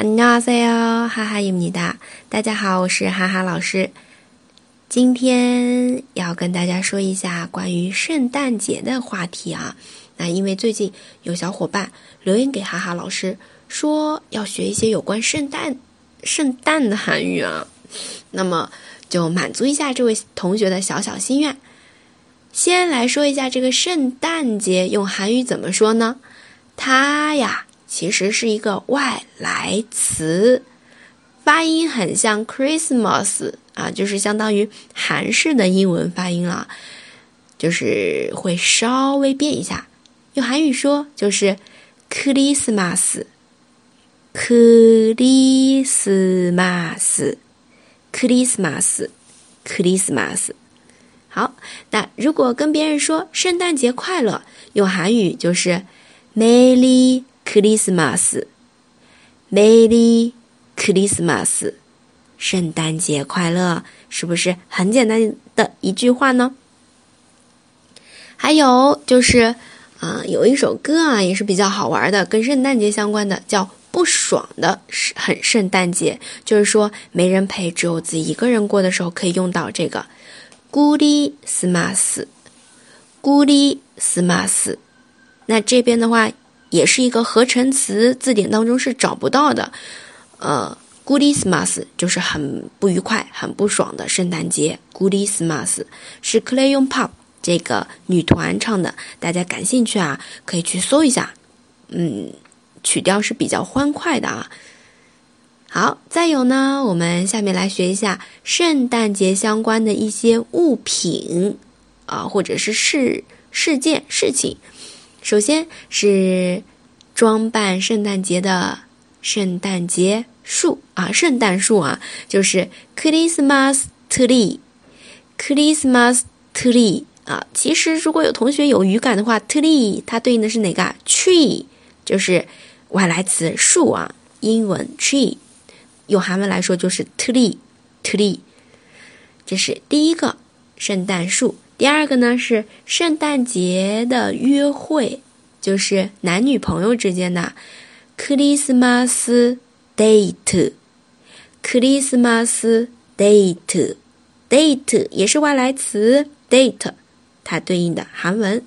哈喽大家好我是哈哈老师。今天要跟大家说一下关于圣诞节的话题啊。那因为最近有小伙伴留言给哈哈老师说要学一些有关圣诞圣诞的韩语啊。那么就满足一下这位同学的小小心愿。先来说一下这个圣诞节用韩语怎么说呢？它呀其实是一个外来词，发音很像 Christmas 啊，就是相当于韩式的英文发音了，就是会稍微变一下。用韩语说就是 Christmas，Christmas，Christmas，Christmas。好，那如果跟别人说圣诞节快乐，用韩语就是 Merry Christmas，Merry Christmas，圣诞节快乐，是不是很简单的一句话呢？还有就是，啊，有一首歌啊，也是比较好玩的，跟圣诞节相关的，叫《不爽的很圣诞节》，就是说没人陪，只有自己一个人过的时候，可以用到这个。孤立斯马斯，孤立斯马斯，那这边的话也是一个合成词，字典当中是找不到的。呃，孤立斯马斯就是很不愉快、很不爽的圣诞节。孤立斯马斯是 c l a y o n Pop 这个女团唱的，大家感兴趣啊，可以去搜一下。嗯，曲调是比较欢快的啊。好，再有呢，我们下面来学一下圣诞节相关的一些物品啊，或者是事事件事情。首先是装扮圣诞节的圣诞节树啊，圣诞树啊，就是 Christmas tree，Christmas tree 啊。其实如果有同学有语感的话，tree 它对应的是哪个？tree 就是外来词树啊，英文 tree。用韩文来说就是 tree，tree，这是第一个圣诞树。第二个呢是圣诞节的约会就是男女朋友之间的 christmas date christmas date date 也是外来词 date 它对应的韩文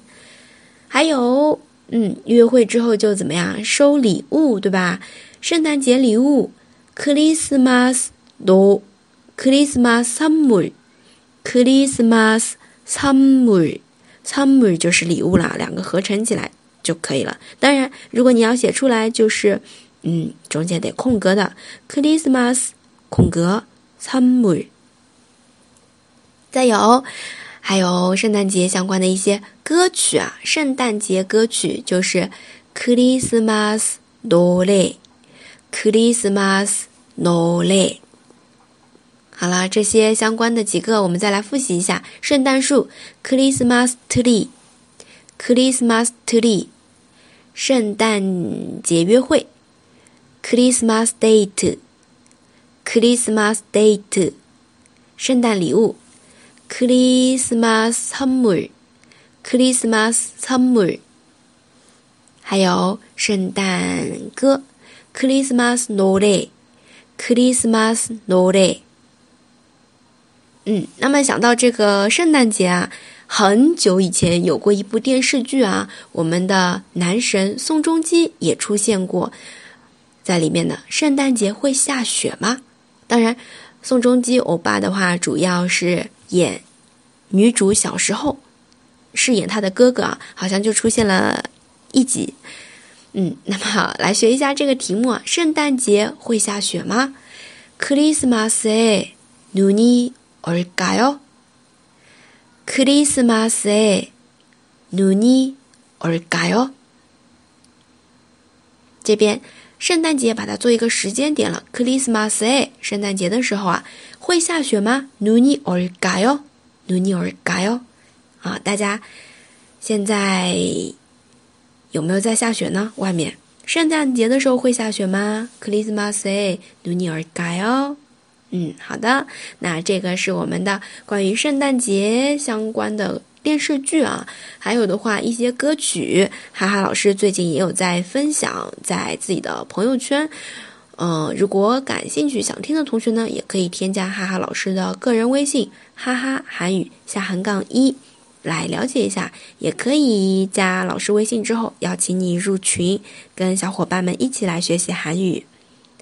还有嗯约会之后就怎么样收礼物对吧圣诞节礼物 christmas dore christmas summer christmas 리스마스 선물 선물 就是礼物啦，两个合成起来就可以了。当然，如果你要写出来，就是嗯，中间得空格的 Christmas 空格선물再有，还有圣诞节相关的一些歌曲啊，圣诞节歌曲就是 Christmas 노래，Christmas 노 래。 好了，这些相关的几个，我们再来复习一下，圣诞树，Christmas tree，Christmas tree，圣诞节约会，Christmas date，Christmas date，圣诞礼物，Christmas Hummel，Christmas Hummel。还有圣诞歌，Christmas Nore，Christmas Nore。嗯，那么想到这个圣诞节啊，很久以前有过一部电视剧啊，我们的男神宋仲基也出现过在里面的。圣诞节会下雪吗？当然，宋仲基欧巴的话主要是演女主小时候，饰演他的哥哥啊，好像就出现了一集。嗯，那么来学一下这个题目啊，圣诞节会下雪吗？크리스마스에눈이 올까요크리스마스에눈이올까요这边圣诞节把它做一个时间点了，크리스마스 에， 圣诞节的时候啊，会下雪吗？눈이올까 요？ 눈이올까 요？ 啊，大家现在。有没有在下雪呢？外面圣诞节的时候会下雪吗？Christmas，努尼尔盖哦。 嗯，好的。那这个是我们的关于圣诞节相关的电视剧啊，还有的话一些歌曲，哈哈老师最近也有在分享在自己的朋友圈。嗯，如果感兴趣想听的同学呢，也可以添加哈哈老师的个人微信“哈哈韩语下横杠一”来了解一下。也可以加老师微信之后，邀请你入群，跟小伙伴们一起来学习韩语。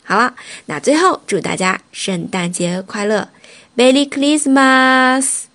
好了，那最后祝大家圣诞节快乐，Merry Christmas！